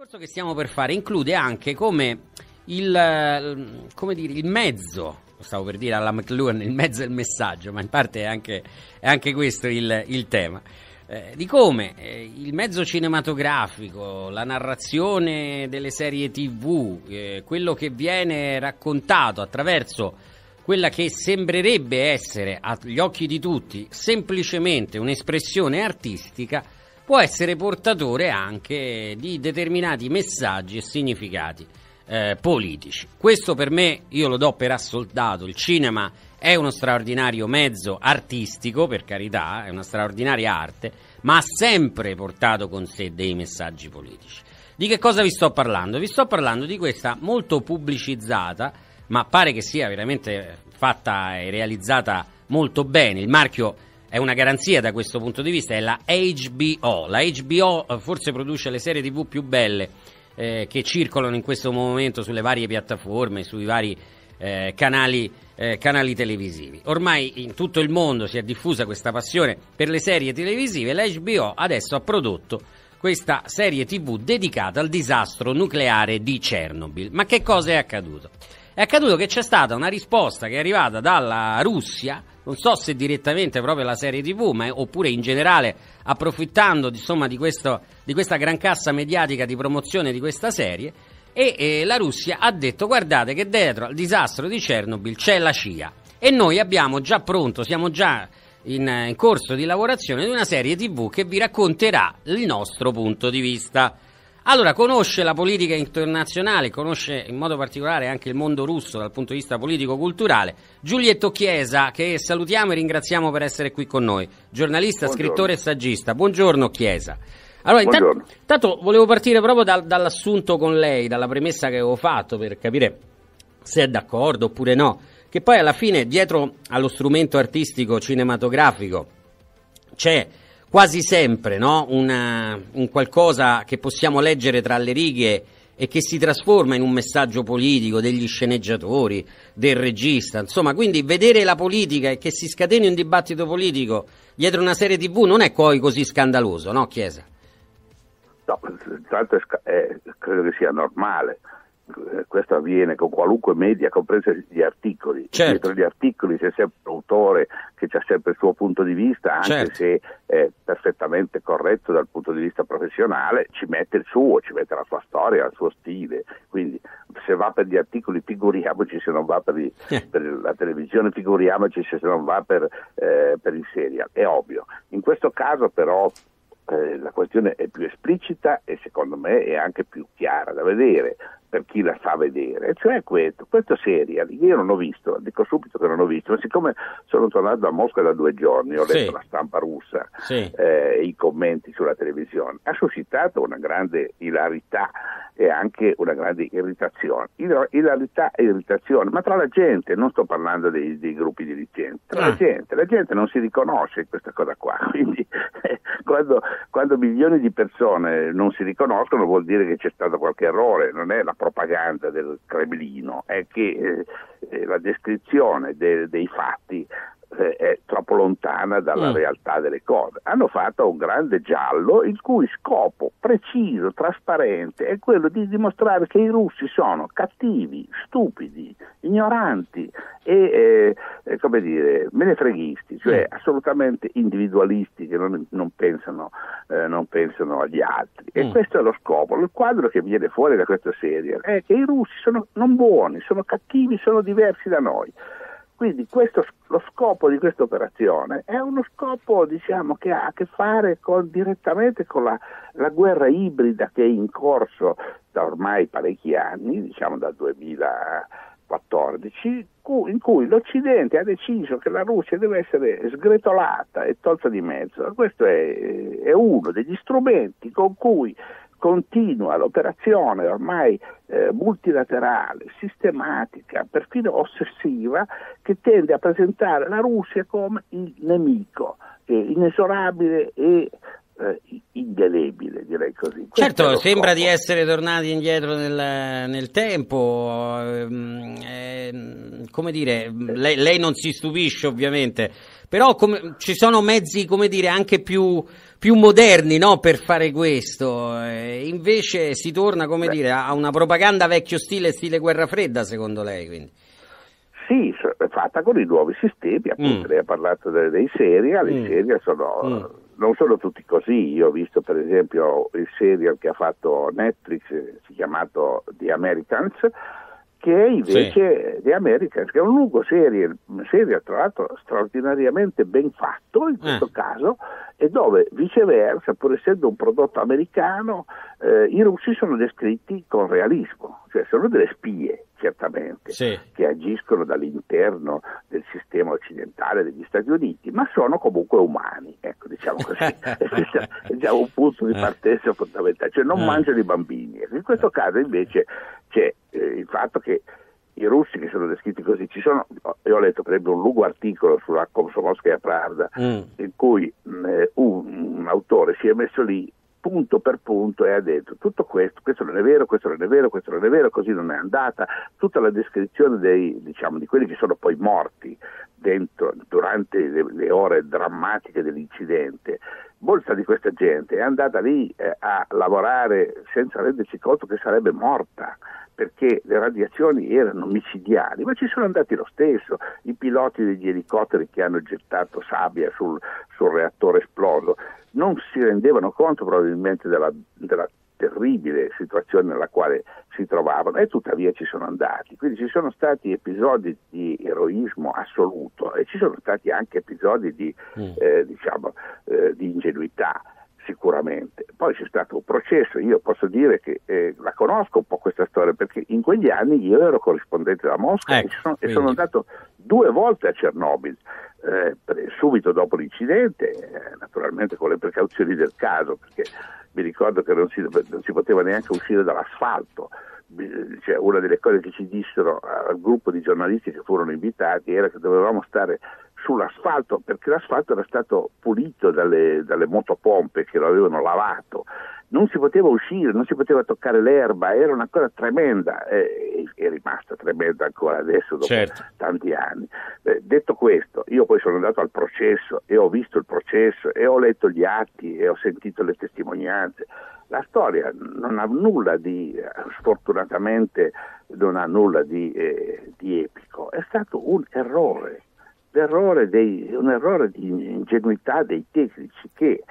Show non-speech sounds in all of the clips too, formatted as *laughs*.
discorso che stiamo per fare include anche come il, come dire, il mezzo, stavo per dire alla McLuhan, il mezzo è il messaggio, ma in parte è anche, è anche questo il, il tema. Eh, di come eh, il mezzo cinematografico, la narrazione delle serie tv, eh, quello che viene raccontato attraverso quella che sembrerebbe essere agli occhi di tutti semplicemente un'espressione artistica, può essere portatore anche di determinati messaggi e significati eh, politici. Questo per me, io lo do per assoldato, il cinema è uno straordinario mezzo artistico, per carità, è una straordinaria arte, ma ha sempre portato con sé dei messaggi politici. Di che cosa vi sto parlando? Vi sto parlando di questa molto pubblicizzata, ma pare che sia veramente fatta e realizzata molto bene. Il marchio è una garanzia da questo punto di vista, è la HBO. La HBO eh, forse produce le serie TV più belle eh, che circolano in questo momento sulle varie piattaforme, sui vari eh, canali, eh, canali, televisivi. Ormai in tutto il mondo si è diffusa questa passione per le serie televisive. La HBO adesso ha prodotto questa serie TV dedicata al disastro nucleare di Chernobyl. Ma che cosa è accaduto? È accaduto che c'è stata una risposta che è arrivata dalla Russia non so se direttamente proprio la serie TV, ma oppure in generale approfittando insomma, di, questo, di, questa gran cassa mediatica di promozione di questa serie. E, e la Russia ha detto: Guardate che dietro al disastro di Chernobyl c'è la CIA. E noi abbiamo già pronto, siamo già in, in corso di lavorazione di una serie TV che vi racconterà il nostro punto di vista. Allora, conosce la politica internazionale, conosce in modo particolare anche il mondo russo dal punto di vista politico-culturale. Giulietto Chiesa, che salutiamo e ringraziamo per essere qui con noi, giornalista, Buongiorno. scrittore e saggista. Buongiorno Chiesa. Allora, intanto, intanto volevo partire proprio dal, dall'assunto con lei, dalla premessa che avevo fatto per capire se è d'accordo oppure no, che poi alla fine dietro allo strumento artistico cinematografico c'è quasi sempre no? Una, un qualcosa che possiamo leggere tra le righe e che si trasforma in un messaggio politico degli sceneggiatori, del regista, insomma, quindi vedere la politica e che si scateni un dibattito politico dietro una serie tv non è poi così scandaloso, no Chiesa? No, tanto è, è, credo che sia normale eh, questo avviene con qualunque media, compresi gli articoli. Certo. Dietro gli articoli c'è sempre un autore che ha sempre il suo punto di vista, anche certo. se è perfettamente corretto dal punto di vista professionale, ci mette il suo, ci mette la sua storia, il suo stile. Quindi se va per gli articoli figuriamoci se non va per, i, eh. per la televisione, figuriamoci se non va per, eh, per il serial. È ovvio. In questo caso però eh, la questione è più esplicita e secondo me è anche più chiara da vedere per chi la fa vedere, cioè questo, questo serial, io non ho visto, dico subito che non ho visto, ma siccome sono tornato da Mosca da due giorni, ho letto sì. la stampa russa sì. eh, i commenti sulla televisione, ha suscitato una grande ilarità e anche una grande irritazione, ilarità e irritazione, ma tra la gente, non sto parlando dei, dei gruppi dirigenti, tra ah. la gente, la gente non si riconosce in questa cosa qua, *laughs* quindi eh, quando, quando milioni di persone non si riconoscono vuol dire che c'è stato qualche errore, non è la propaganda del Cremlino, è che eh, eh, la descrizione de, dei fatti eh, è troppo lontana dalla mm. realtà delle cose. Hanno fatto un grande giallo il cui scopo preciso, trasparente, è quello di dimostrare che i russi sono cattivi, stupidi, ignoranti e, eh, come dire, menefreghisti, cioè mm. assolutamente individualisti che non, non, pensano, eh, non pensano, agli altri. E mm. questo è lo scopo. Il quadro che viene fuori da questa serie è che i russi sono non buoni, sono cattivi, sono diversi da noi. Quindi questo, lo scopo di questa operazione è uno scopo diciamo, che ha a che fare con, direttamente con la, la, guerra ibrida che è in corso da ormai parecchi anni, diciamo dal 2014, in cui l'Occidente ha deciso che la Russia deve essere sgretolata e tolta di mezzo. Questo è, è uno degli strumenti con cui continua l'operazione ormai eh, multilaterale, sistematica, perfino ossessiva, che tende a presentare la Russia come il nemico, eh, inesorabile e indelebile, direi così. Certo, sembra di essere tornati indietro nel, nel tempo, eh, come dire, lei, lei, non si stupisce ovviamente, però come, ci sono mezzi, come dire, anche più, più moderni no, per fare questo. Eh, invece si torna, come Beh. dire, a una propaganda vecchio stile, stile guerra fredda, secondo lei? Quindi. Sì, fatta con i nuovi sistemi, appunto, mm. lei ha parlato dei, dei serial, mm. i serial sono... Mm non sono tutti così, io ho visto per esempio il serial che ha fatto Netflix, si è chiamato The Americans, che è invece sì. The Americans, che è un lungo serial, serial tra l'altro straordinariamente ben fatto in questo eh. caso, e dove viceversa, pur essendo un prodotto americano, eh, i russi sono descritti con realismo, cioè sono delle spie certamente, sì. che agiscono dall'interno del sistema occidentale degli Stati Uniti, ma sono comunque umani, ecco, diciamo così. *laughs* è già un punto di eh. partenza fondamentale, cioè non eh. mangiano i bambini. In questo caso invece c'è eh, il fatto che i russi che sono descritti così, ci sono, io ho letto per esempio un lungo articolo sulla Komsomolskaya Pravda mm. in cui mh, eh, un, un, autore si è messo lì punto per punto e ha detto tutto questo, questo non è vero, questo non è vero, questo non è vero, così non è andata, tutta la descrizione dei, diciamo, di quelli che sono poi morti dentro, durante le, le, ore drammatiche dell'incidente, molta di questa gente è andata lì eh, a lavorare senza rendersi conto che sarebbe morta perché le radiazioni erano micidiali, ma ci sono andati lo stesso. I piloti degli elicotteri che hanno gettato sabbia sul, sul reattore esploso non si rendevano conto probabilmente della, della terribile situazione nella quale si trovavano e tuttavia ci sono andati. Quindi ci sono stati episodi di eroismo assoluto e ci sono stati anche episodi di, mm. eh, diciamo, eh, di ingenuità sicuramente. Poi c'è stato un processo, io posso dire che eh, la conosco un po' questa storia perché in quegli anni io ero corrispondente da Mosca ecco, e, sono, e, sono, andato due volte a Chernobyl, eh, subito dopo l'incidente, eh, naturalmente con le precauzioni del caso, perché mi ricordo che non si, non si poteva neanche uscire dall'asfalto. Cioè, una delle cose che ci dissero al gruppo di giornalisti che furono invitati era che dovevamo stare sull'asfalto perché l'asfalto era stato pulito dalle, dalle motopompe che lo avevano lavato non si poteva uscire, non si poteva toccare l'erba, era una cosa tremenda e è rimasta tremenda ancora adesso dopo certo. tanti anni. Eh, detto questo, io poi sono andato al processo e ho visto il processo e ho letto gli atti e ho sentito le testimonianze. La storia non ha nulla di, sfortunatamente, non ha nulla di, eh, di epico, è stato un errore dei, un errore di ingenuità dei tecnici che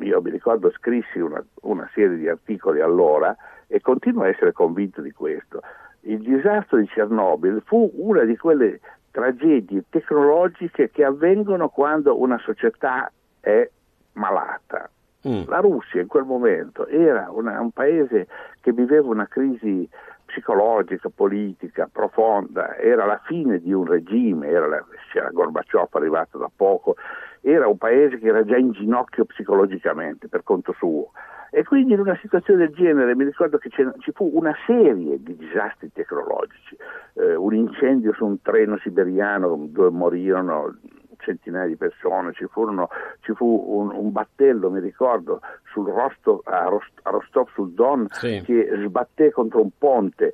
io mi ricordo scrissi una, una, serie di articoli allora e continuo a essere convinto di questo. Il disastro di Chernobyl fu una di quelle tragedie tecnologiche che avvengono quando una società è malata. Mm. La Russia in quel momento era una, un paese che viveva una crisi psicologica, politica, profonda, era la fine di un regime, era la, c'era Gorbaciov arrivato da poco, era un paese che era già in ginocchio psicologicamente per conto suo. E quindi in una situazione del genere mi ricordo che ci fu una serie di disastri tecnologici, eh, un incendio su un treno siberiano dove morirono centinaia di persone, ci, furono, ci fu un, un, battello, mi ricordo, Rostov, a, Rost, a, Rostov sul Don sì. che sbatté contro un ponte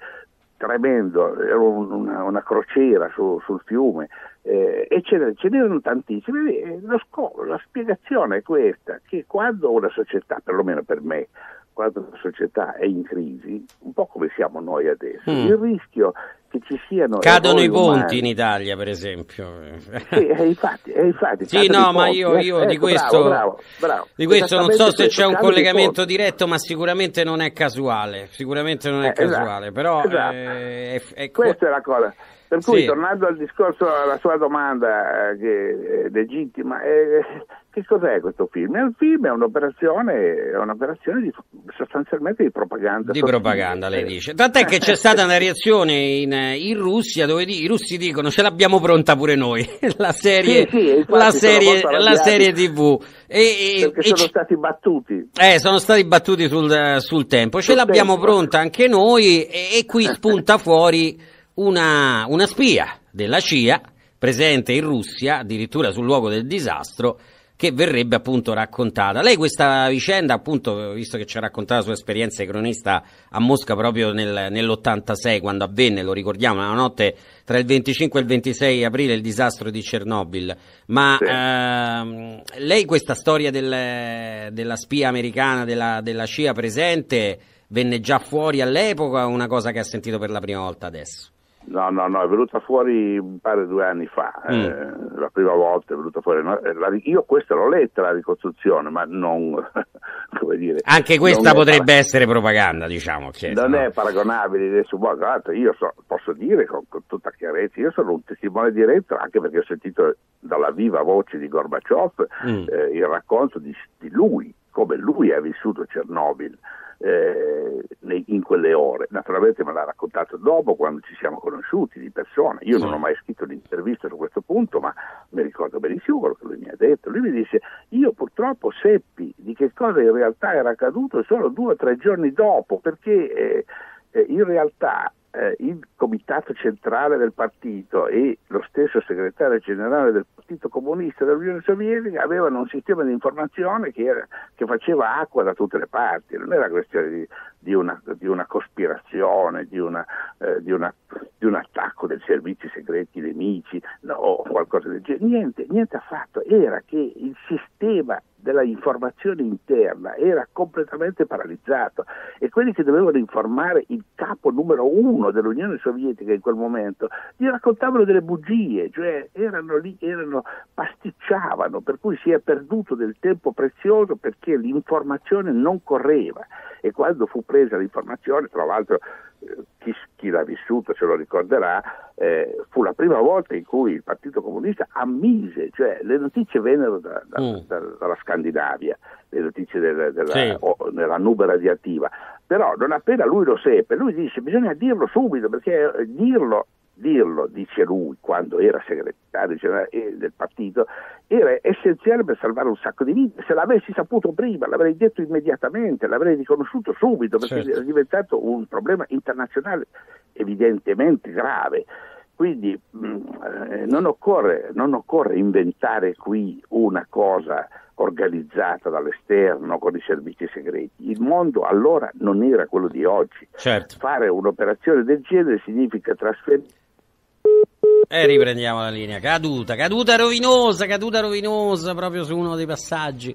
tremendo, era una, una crociera su, sul fiume, eh, e ce, ce n'erano tantissime. Lo scopo, la spiegazione è questa, che quando una società, perlomeno per me, quando una società è in crisi, un po' come siamo noi adesso, mm. il rischio che ci siano... Cadono i ponti umani. in Italia, per esempio. *laughs* Sì, eh, infatti, eh, infatti sì, no, ma io, io ecco, di questo, bravo, bravo, di questo non so se c'è un collegamento diretto, ma sicuramente non è casuale, sicuramente non è eh, esatto, casuale, esatto, però... Esatto. Eh, è, è... Questa è la cosa. Per cui, sì. tornando al discorso, alla sua domanda, eh, che è legittima, eh, che cos'è questo film? Il film è un'operazione, è un'operazione di, sostanzialmente di propaganda. Di propaganda, lei dice. Tant'è che c'è stata una reazione in, in Russia dove i russi dicono ce l'abbiamo pronta pure noi, *laughs* la serie, sì, sì, la serie, la serie TV. E, e, perché sono stati battuti. Eh, sono stati battuti sul, sul tempo. Ce sul l'abbiamo tempo. pronta anche noi e, e qui spunta fuori una, una spia della CIA presente in Russia, addirittura sul luogo del disastro, che verrebbe appunto raccontata. Lei questa vicenda, appunto, visto che ci ha raccontato la sua esperienza di cronista a Mosca proprio nel, nell'86, quando avvenne, lo ricordiamo, la notte tra il 25 e il 26 aprile il disastro di Chernobyl, ma sì. ehm, lei questa storia del, della spia americana, della, della CIA presente, venne già fuori all'epoca o una cosa che ha sentito per la prima volta adesso? No, no, no, è venuta fuori mi pare due anni fa, mm. eh, la prima volta è venuta fuori. No, eh, la, io questa l'ho letta la ricostruzione, ma non, *laughs* come dire... Anche questa potrebbe para- essere propaganda, diciamo. Chiesa, non no? è paragonabile adesso, boh, guarda, io so, posso dire con, con, tutta chiarezza, io sono un testimone diretto anche perché ho sentito dalla viva voce di Gorbaciov mm. eh, il racconto di, di lui, come lui ha vissuto Chernobyl eh, in quelle ore. Naturalmente me l'ha raccontato dopo, quando ci siamo conosciuti di persona. Io non ho mai scritto un'intervista su questo punto, ma mi ricordo benissimo quello che lui mi ha detto. Lui mi disse: Io purtroppo seppi di che cosa in realtà era accaduto solo due o tre giorni dopo, perché eh, eh, in realtà eh, il comitato centrale del partito e lo stesso segretario generale del Partito Comunista dell'Unione Sovietica avevano un sistema di informazione che, era, che faceva acqua da tutte le parti, non era questione di, di, una, di una, cospirazione, di, una, eh, una, di, un attacco dei servizi segreti nemici no, o qualcosa del genere, niente, niente affatto, era che il sistema della informazione interna era completamente paralizzato e quelli che dovevano informare il capo numero uno dell'Unione Sovietica in quel momento gli raccontavano delle bugie, cioè erano lì, erano, pasticciavano, per cui si è perduto del tempo prezioso perché l'informazione non correva. E quando fu presa l'informazione, tra l'altro chi, chi, l'ha vissuto se lo ricorderà, eh, fu la prima volta in cui il Partito Comunista ammise, cioè le notizie vennero da, da, mm. da, dalla Scandinavia, le notizie del, della, sì. o, della nube radioattiva, però non appena lui lo seppe, lui disse bisogna dirlo subito perché eh, dirlo dirlo, dice lui, quando era segretario generale eh, del partito, era essenziale per salvare un sacco di vite. Se l'avessi saputo prima, l'avrei detto immediatamente, l'avrei riconosciuto subito, perché certo. è diventato un problema internazionale evidentemente grave. Quindi mh, mm, eh, non, occorre, non occorre inventare qui una cosa organizzata dall'esterno con i servizi segreti. Il mondo allora non era quello di oggi. Certo. Fare un'operazione del genere significa trasferire e riprendiamo la linea. Caduta, caduta rovinosa, caduta rovinosa proprio su uno dei passaggi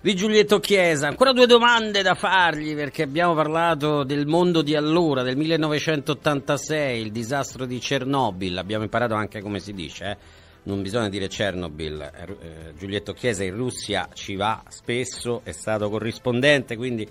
di Giulietto Chiesa. Ancora due domande da fargli perché abbiamo parlato del mondo di allora, del 1986, il disastro di Chernobyl. Abbiamo imparato anche come si dice, eh? non bisogna dire Chernobyl. Eh, Giulietto Chiesa in Russia ci va spesso, è stato corrispondente, quindi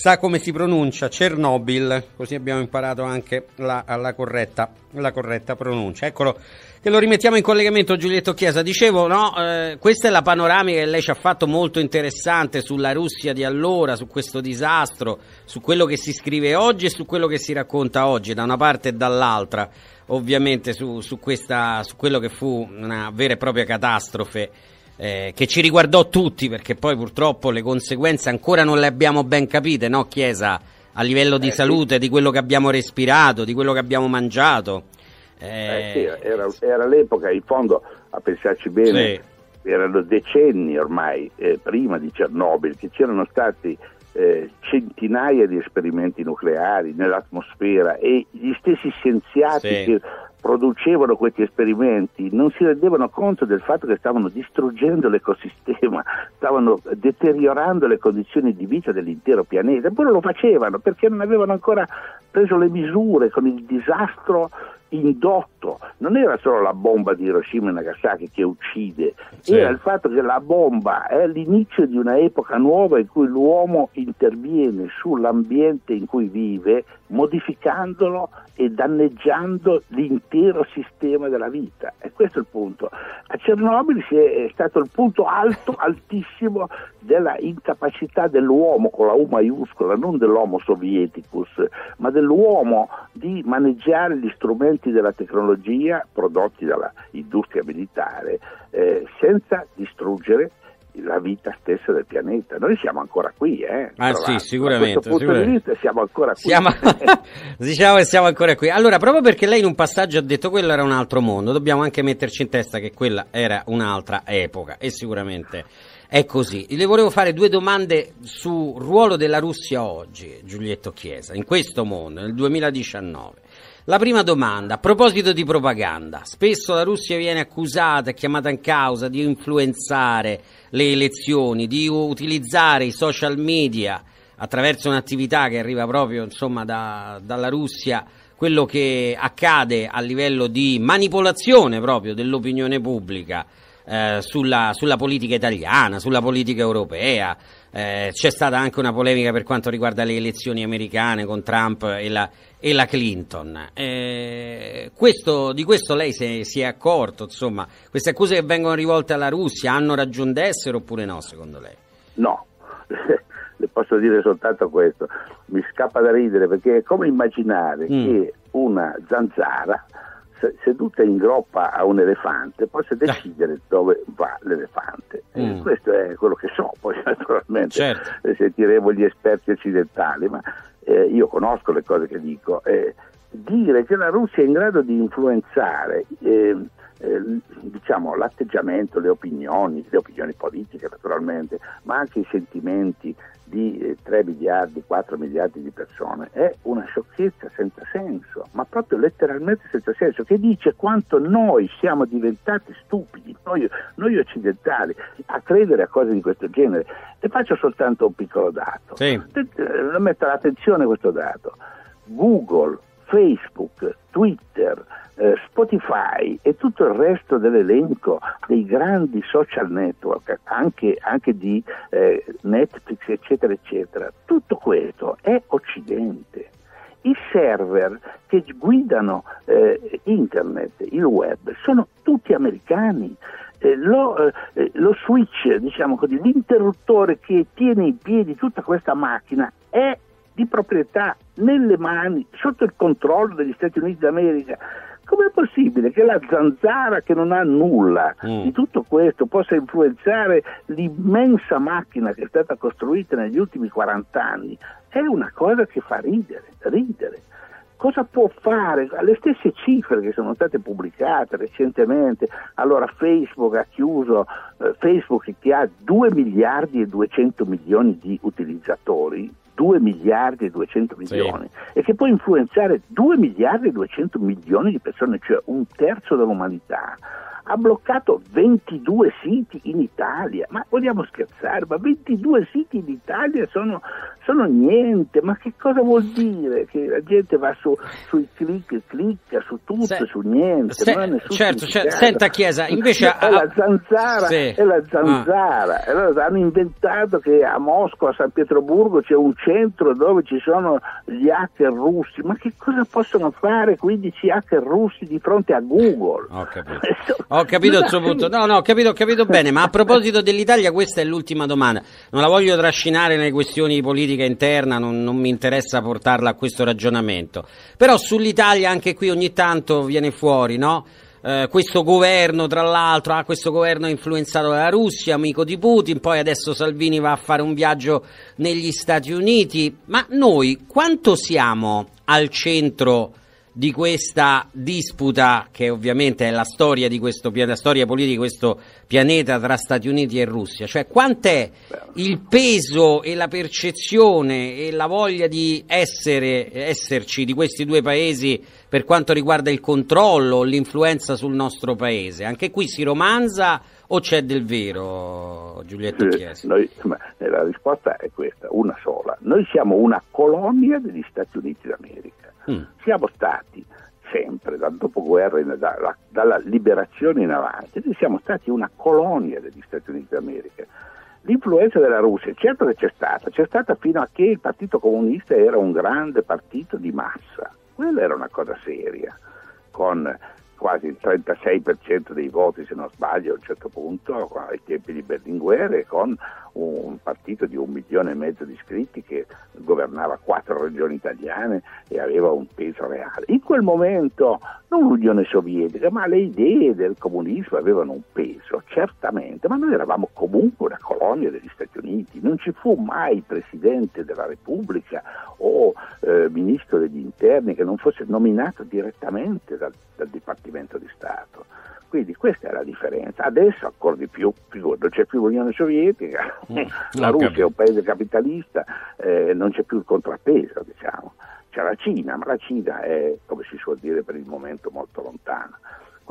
sa come si pronuncia Chernobyl, così abbiamo imparato anche la, la, corretta, la corretta, pronuncia. Eccolo, che lo rimettiamo in collegamento Giulietto Chiesa. Dicevo, no, eh, questa è la panoramica che lei ci ha fatto molto interessante sulla Russia di allora, su questo disastro, su quello che si scrive oggi e su quello che si racconta oggi, da una parte e dall'altra, ovviamente su, su, questa, su quello che fu una vera e propria catastrofe eh, che ci riguardò tutti perché poi purtroppo le conseguenze ancora non le abbiamo ben capite, no Chiesa? A livello di eh, salute, sì. di quello che abbiamo respirato, di quello che abbiamo mangiato. Eh, sì, era, era, l'epoca, in fondo, a pensarci bene, sì. erano decenni ormai eh, prima di Chernobyl che c'erano stati eh, centinaia di esperimenti nucleari nell'atmosfera e gli stessi scienziati sì. che producevano questi esperimenti non si rendevano conto del fatto che stavano distruggendo l'ecosistema, stavano deteriorando le condizioni di vita dell'intero pianeta, eppure lo facevano perché non avevano ancora preso le misure con il disastro indotto, non era solo la bomba di Hiroshima e Nagasaki che uccide, sì. era il fatto che la bomba è l'inizio di una epoca nuova in cui l'uomo interviene sull'ambiente in cui vive, modificandolo e danneggiando l'intero sistema della vita. E questo è il punto. A Chernobyl è stato il punto alto, *laughs* altissimo della incapacità dell'uomo con la U maiuscola, non dell'homo sovieticus, ma dell'uomo di maneggiare gli strumenti della tecnologia prodotti dall'industria militare eh, senza distruggere la vita stessa del pianeta. Noi siamo ancora qui, eh? Ah sì, sicuramente. Da questo punto sicuramente. di vista siamo ancora qui. Siamo... *laughs* *laughs* diciamo che siamo ancora qui. Allora, proprio perché lei in un passaggio ha detto quello era un altro mondo, dobbiamo anche metterci in testa che quella era un'altra epoca e sicuramente è così. Le volevo fare due domande sul ruolo della Russia oggi, Giulietto Chiesa, in questo mondo, nel 2019. La prima domanda, a proposito di propaganda, spesso la Russia viene accusata e chiamata in causa di influenzare le elezioni, di utilizzare i social media attraverso un'attività che arriva proprio insomma, da, dalla Russia, quello che accade a livello di manipolazione proprio dell'opinione pubblica eh, sulla, sulla, politica italiana, sulla politica europea. Eh, c'è stata anche una polemica per quanto riguarda le elezioni americane con Trump e la, e la Clinton. Eh, questo, di questo lei si, si, è accorto? Insomma, queste accuse che vengono rivolte alla Russia hanno ragione d'essere oppure no, secondo lei? No. *laughs* Le posso dire soltanto questo, mi scappa da ridere perché è come immaginare mm. che una zanzara seduta in groppa a un elefante possa decidere dove va l'elefante. Mm. questo è quello che so, poi *laughs* naturalmente certo. sentiremo gli esperti occidentali, ma eh, io conosco le cose che dico. Eh, dire che la Russia è in grado di influenzare eh, eh, diciamo, l'atteggiamento, le opinioni, le opinioni politiche naturalmente, ma anche i sentimenti di eh, 3 miliardi, 4 miliardi di persone, è una sciocchezza senza senso, ma proprio letteralmente senza senso, che dice quanto noi siamo diventati stupidi, noi, noi occidentali, a credere a cose di questo genere. Le faccio soltanto un piccolo dato. Sì. Eh, metto all'attenzione questo dato. Google, Facebook, Twitter, eh, Spotify e tutto il resto dell'elenco dei grandi social network, anche, anche di eh, Netflix, eccetera, eccetera, tutto questo è Occidente. I server che guidano eh, internet, il web, sono tutti americani. Eh, lo, eh, lo, switch, diciamo così, l'interruttore che tiene in piedi tutta questa macchina è di proprietà nelle mani, sotto il controllo degli Stati Uniti d'America. Com'è possibile che la zanzara che non ha nulla mm. di tutto questo possa influenzare l'immensa macchina che è stata costruita negli ultimi 40 anni? È una cosa che fa ridere, ridere cosa può fare? Le stesse cifre che sono state pubblicate recentemente, allora Facebook ha chiuso, eh, Facebook che ha 2 miliardi e 200 milioni di utilizzatori, 2 miliardi e 200 milioni sì. e che può influenzare 2 miliardi e 200 milioni di persone, cioè un terzo dell'umanità ha bloccato 22 siti in Italia. Ma vogliamo scherzare? Ma 22 siti in Italia sono, sono niente. Ma che cosa vuol dire? Che la gente va su, sui clic, clicca su tutto se, su niente. Se, certo, certo. senta Chiesa, invece... È la zanzara, sì. è la zanzara. Ah. Allora, hanno inventato che a Mosca, a San Pietroburgo c'è un centro dove ci sono gli hacker russi. Ma che cosa possono fare 15 hacker russi di fronte a Google? Ho capito. *laughs* Ho capito il suo punto. No, no, ho capito, ho capito bene. Ma a proposito dell'Italia, questa è l'ultima domanda. Non la voglio trascinare nelle questioni di politica interna, non, non mi interessa portarla a questo ragionamento. Però sull'Italia anche qui ogni tanto viene fuori, no? Eh, questo governo, tra l'altro, ah, questo governo è influenzato dalla Russia, amico di Putin, poi adesso Salvini va a fare un viaggio negli Stati Uniti. Ma noi quanto siamo al centro di questa disputa che ovviamente è la storia, di questo, la storia politica di questo pianeta tra Stati Uniti e Russia, cioè quant'è il peso e la percezione e la voglia di essere, esserci di questi due paesi per quanto riguarda il controllo, l'influenza sul nostro paese? Anche qui si romanza o c'è del vero, Giulietto Chiesi? Noi, la risposta è questa, una sola. Noi siamo una colonia degli Stati Uniti d'America Mm. Siamo stati sempre, dal dopoguerra, dalla, dalla liberazione in avanti, siamo stati una colonia degli Stati Uniti d'America. L'influenza della Russia, certo che c'è stata, c'è stata fino a che il Partito Comunista era un grande partito di massa, quella era una cosa seria, con, quasi il 36% dei voti, se non sbaglio, a un certo punto, ai tempi di Berlinguer, con un partito di un milione e mezzo di iscritti che governava quattro regioni italiane e aveva un peso reale. In quel momento non l'Unione Sovietica, ma le idee del comunismo avevano un peso, certamente, ma noi eravamo comunque una colonia degli Stati Uniti, non ci fu mai Presidente della Repubblica o eh, Ministro degli Interni che non fosse nominato direttamente dal, dal Dipartimento di Stato. Quindi questa è la differenza. Adesso ancora di più, non c'è più l'Unione Sovietica, mm, *laughs* la Russia è un paese capitalista, eh, non c'è più il contrappeso, diciamo. C'è la Cina, ma la Cina è, come si suol dire, per il momento molto lontana.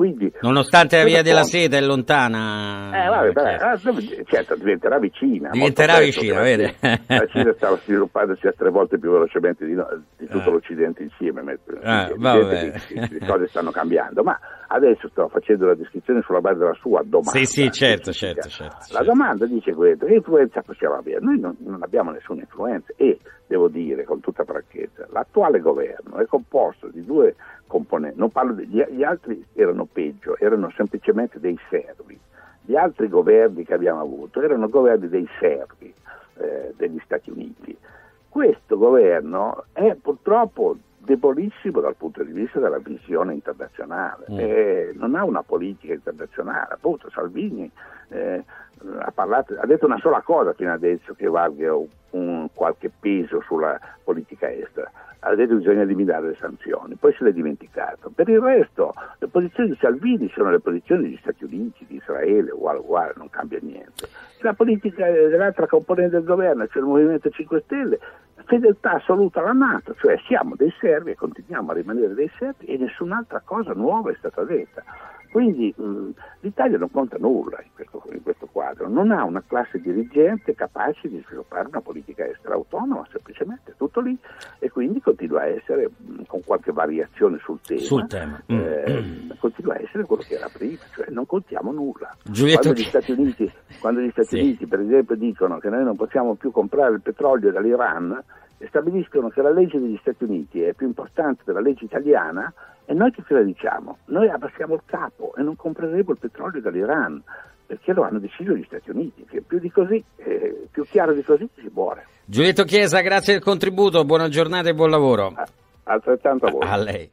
Quindi, Nonostante la via della seta è lontana. Eh, vabbè, certo. Beh, certo, diventerà vicina. Diventerà vicina, vede? La Cina stava sviluppandosi a tre volte più velocemente di, no, di tutto ah. l'Occidente insieme. Ah, le cose stanno cambiando, ma adesso sto facendo la descrizione sulla base della sua domanda. Sì, sì, certo, certo, certo, La certo. domanda dice questo, che influenza possiamo avere? Noi non, non abbiamo nessuna influenza e, devo dire con tutta franchezza, l'attuale governo è composto di due componenti, non parlo degli gli altri erano peggio, erano semplicemente dei servi. Gli altri governi che abbiamo avuto erano governi dei servi eh, degli Stati Uniti. Questo governo è purtroppo debolissimo dal punto di vista della visione internazionale, mm. eh, non ha una politica internazionale, appunto Salvini eh, ha, parlato, ha, detto una sola cosa fino adesso che valga un, un qualche peso sulla politica estera, ha detto che bisogna eliminare le sanzioni, poi se l'è dimenticato. Per il resto le posizioni di Salvini sono le posizioni degli Stati Uniti, di Israele, uguale, uguale, non cambia niente. La politica dell'altra componente del governo, cioè il Movimento 5 Stelle, fedeltà assoluta alla Nato, cioè siamo dei servi e continuiamo a rimanere dei servi e nessun'altra cosa nuova è stata detta. Quindi mh, l'Italia non conta nulla in questo, in questo, quadro, non ha una classe dirigente capace di sviluppare una politica estera autonoma, semplicemente tutto lì e quindi continua a essere, con qualche variazione sul tema, sul tema. Eh, mm. continua a essere quello che era prima, cioè non contiamo nulla. Quando gli Stati Uniti, quando gli Stati sì. Uniti per esempio dicono che noi non possiamo più comprare il petrolio dall'Iran, e stabiliscono che la legge degli Stati Uniti è più importante della legge italiana, e noi che cosa diciamo? Noi abbassiamo il capo e non compreremo il petrolio dall'Iran, perché lo hanno deciso gli Stati Uniti, che più di così, eh, più chiaro di così si muore. Giulietto Chiesa, grazie del contributo, buona giornata e buon lavoro. altrettanto a voi. A lei.